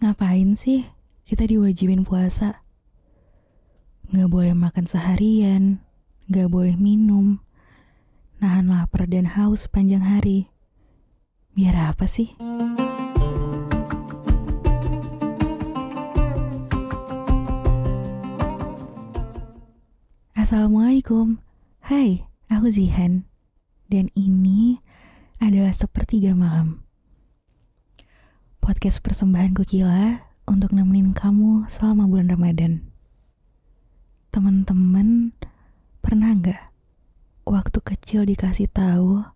Ngapain sih kita diwajibin puasa? Gak boleh makan seharian, gak boleh minum, nahan lapar dan haus sepanjang hari. Biar apa sih? Assalamualaikum. Hai, aku Zihan. Dan ini adalah sepertiga malam podcast persembahan Kukila untuk nemenin kamu selama bulan Ramadan. Teman-teman, pernah nggak waktu kecil dikasih tahu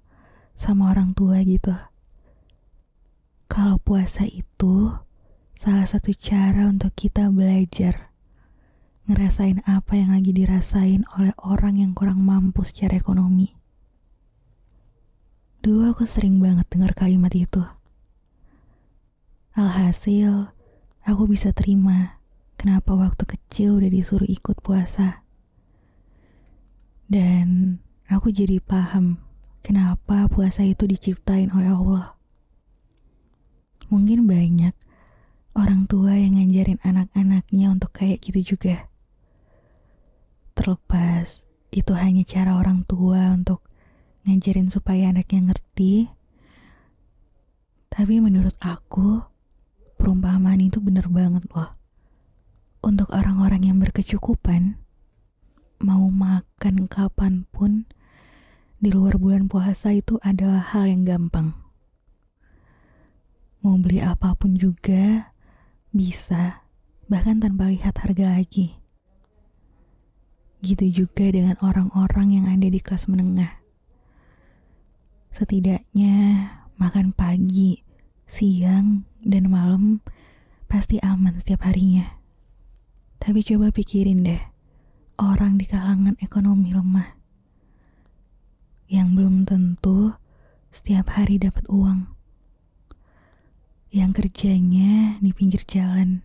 sama orang tua gitu? Kalau puasa itu salah satu cara untuk kita belajar ngerasain apa yang lagi dirasain oleh orang yang kurang mampu secara ekonomi. Dulu aku sering banget dengar kalimat itu. Alhasil, aku bisa terima kenapa waktu kecil udah disuruh ikut puasa. Dan aku jadi paham kenapa puasa itu diciptain oleh Allah. Mungkin banyak orang tua yang ngajarin anak-anaknya untuk kayak gitu juga. Terlepas itu hanya cara orang tua untuk ngajarin supaya anaknya ngerti. Tapi menurut aku, perumpamaan itu bener banget loh. Untuk orang-orang yang berkecukupan, mau makan kapan pun di luar bulan puasa itu adalah hal yang gampang. Mau beli apa pun juga bisa, bahkan tanpa lihat harga lagi. Gitu juga dengan orang-orang yang ada di kelas menengah. Setidaknya makan pagi, siang, dan malam pasti aman setiap harinya. Tapi coba pikirin deh, orang di kalangan ekonomi lemah yang belum tentu setiap hari dapat uang. Yang kerjanya di pinggir jalan.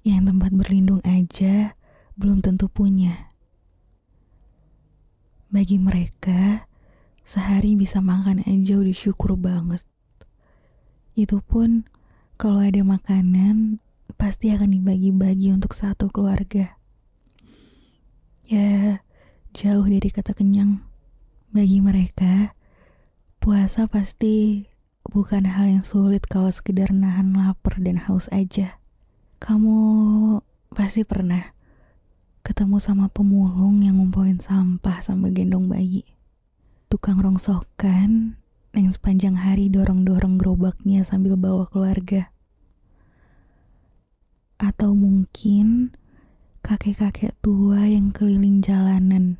Yang tempat berlindung aja belum tentu punya. Bagi mereka, Sehari bisa makan aja udah syukur banget. Itu pun kalau ada makanan pasti akan dibagi-bagi untuk satu keluarga. Ya, jauh dari kata kenyang. Bagi mereka, puasa pasti bukan hal yang sulit kalau sekedar nahan lapar dan haus aja. Kamu pasti pernah ketemu sama pemulung yang ngumpulin sampah sambil gendong bayi tukang rongsokan yang sepanjang hari dorong-dorong gerobaknya sambil bawa keluarga. Atau mungkin kakek-kakek tua yang keliling jalanan,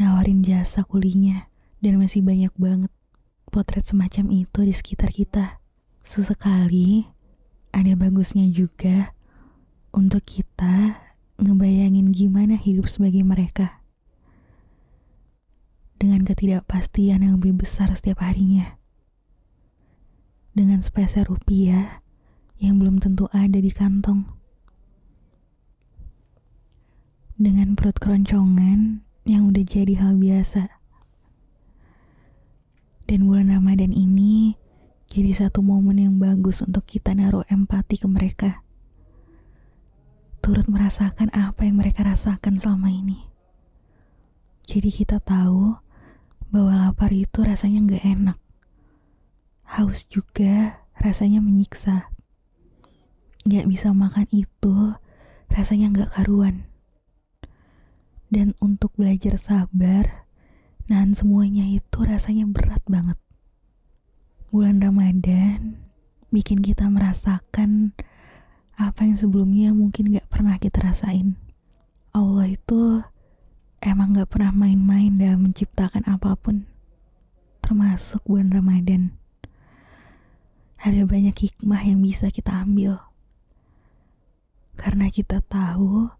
nawarin jasa kulinya, dan masih banyak banget potret semacam itu di sekitar kita. Sesekali ada bagusnya juga untuk kita ngebayangin gimana hidup sebagai mereka dengan ketidakpastian yang lebih besar setiap harinya. Dengan sepeser rupiah yang belum tentu ada di kantong. Dengan perut keroncongan yang udah jadi hal biasa. Dan bulan Ramadan ini jadi satu momen yang bagus untuk kita naruh empati ke mereka. Turut merasakan apa yang mereka rasakan selama ini. Jadi kita tahu bahwa lapar itu rasanya nggak enak. Haus juga rasanya menyiksa. Nggak bisa makan itu rasanya nggak karuan. Dan untuk belajar sabar, nahan semuanya itu rasanya berat banget. Bulan Ramadan bikin kita merasakan apa yang sebelumnya mungkin gak pernah kita rasain. Allah itu emang gak pernah main-main dalam menciptakan apa pun, termasuk bulan Ramadan. Ada banyak hikmah yang bisa kita ambil. Karena kita tahu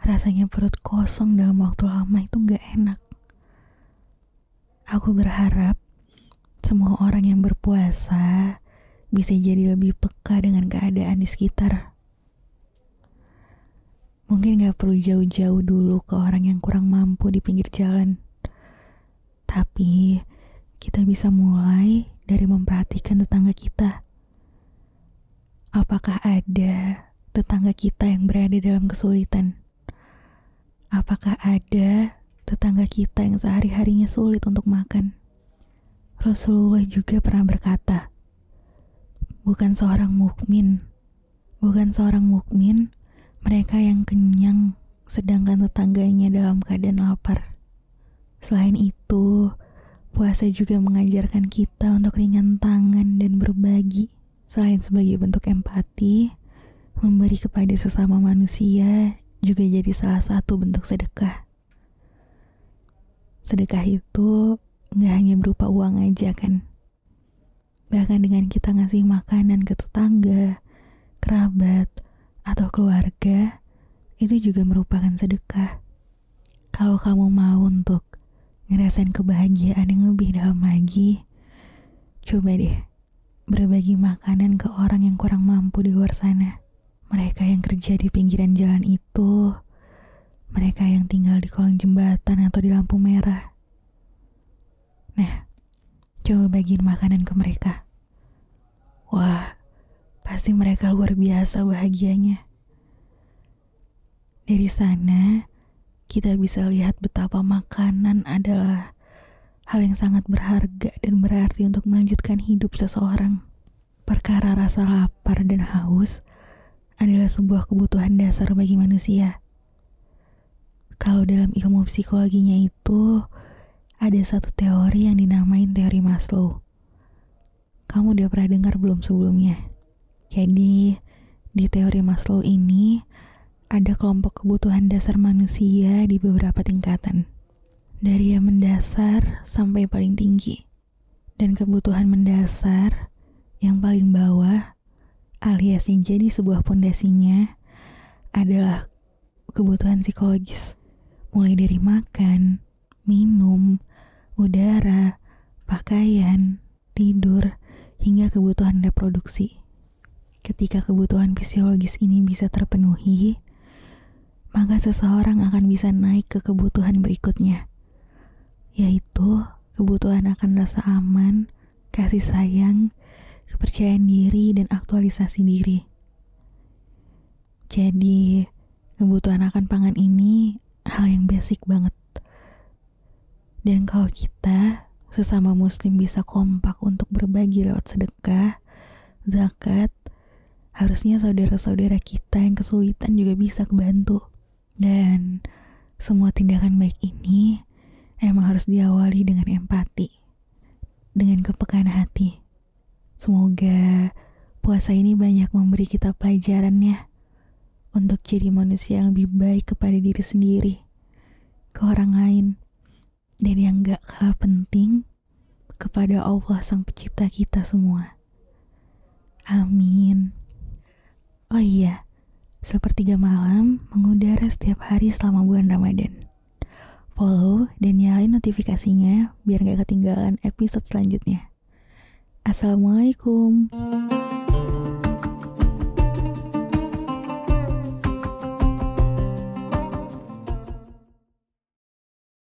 rasanya perut kosong dalam waktu lama itu gak enak. Aku berharap semua orang yang berpuasa bisa jadi lebih peka dengan keadaan di sekitar Mungkin gak perlu jauh-jauh dulu ke orang yang kurang mampu di pinggir jalan. Tapi kita bisa mulai dari memperhatikan tetangga kita. Apakah ada tetangga kita yang berada dalam kesulitan? Apakah ada tetangga kita yang sehari-harinya sulit untuk makan? Rasulullah juga pernah berkata, "Bukan seorang mukmin, bukan seorang mukmin mereka yang kenyang sedangkan tetangganya dalam keadaan lapar." Selain itu, puasa juga mengajarkan kita untuk ringan tangan dan berbagi. Selain sebagai bentuk empati, memberi kepada sesama manusia juga jadi salah satu bentuk sedekah. Sedekah itu nggak hanya berupa uang aja kan. Bahkan dengan kita ngasih makanan ke tetangga, kerabat, atau keluarga, itu juga merupakan sedekah. Kalau kamu mau untuk ngerasain kebahagiaan yang lebih dalam lagi, coba deh berbagi makanan ke orang yang kurang mampu di luar sana. Mereka yang kerja di pinggiran jalan itu, mereka yang tinggal di kolong jembatan atau di lampu merah. Nah, coba bagiin makanan ke mereka. Wah, pasti mereka luar biasa bahagianya. Dari sana, kita bisa lihat betapa makanan adalah hal yang sangat berharga dan berarti untuk melanjutkan hidup seseorang. Perkara rasa lapar dan haus adalah sebuah kebutuhan dasar bagi manusia. Kalau dalam ilmu psikologinya itu, ada satu teori yang dinamain teori Maslow. Kamu udah pernah dengar belum sebelumnya? Jadi, di teori Maslow ini, ada kelompok kebutuhan dasar manusia di beberapa tingkatan dari yang mendasar sampai paling tinggi. Dan kebutuhan mendasar yang paling bawah alias yang jadi sebuah pondasinya adalah kebutuhan psikologis. Mulai dari makan, minum, udara, pakaian, tidur, hingga kebutuhan reproduksi. Ketika kebutuhan fisiologis ini bisa terpenuhi, maka seseorang akan bisa naik ke kebutuhan berikutnya, yaitu kebutuhan akan rasa aman, kasih sayang, kepercayaan diri, dan aktualisasi diri. Jadi, kebutuhan akan pangan ini hal yang basic banget. Dan kalau kita sesama muslim bisa kompak untuk berbagi lewat sedekah, zakat, harusnya saudara-saudara kita yang kesulitan juga bisa kebantu. Dan semua tindakan baik ini emang harus diawali dengan empati, dengan kepekaan hati. Semoga puasa ini banyak memberi kita pelajarannya untuk jadi manusia yang lebih baik kepada diri sendiri, ke orang lain, dan yang gak kalah penting, kepada Allah Sang Pencipta kita semua. Amin. Oh iya, sepertiga malam mengudara setiap hari selama bulan Ramadan follow, dan nyalain notifikasinya biar gak ketinggalan episode selanjutnya. Assalamualaikum.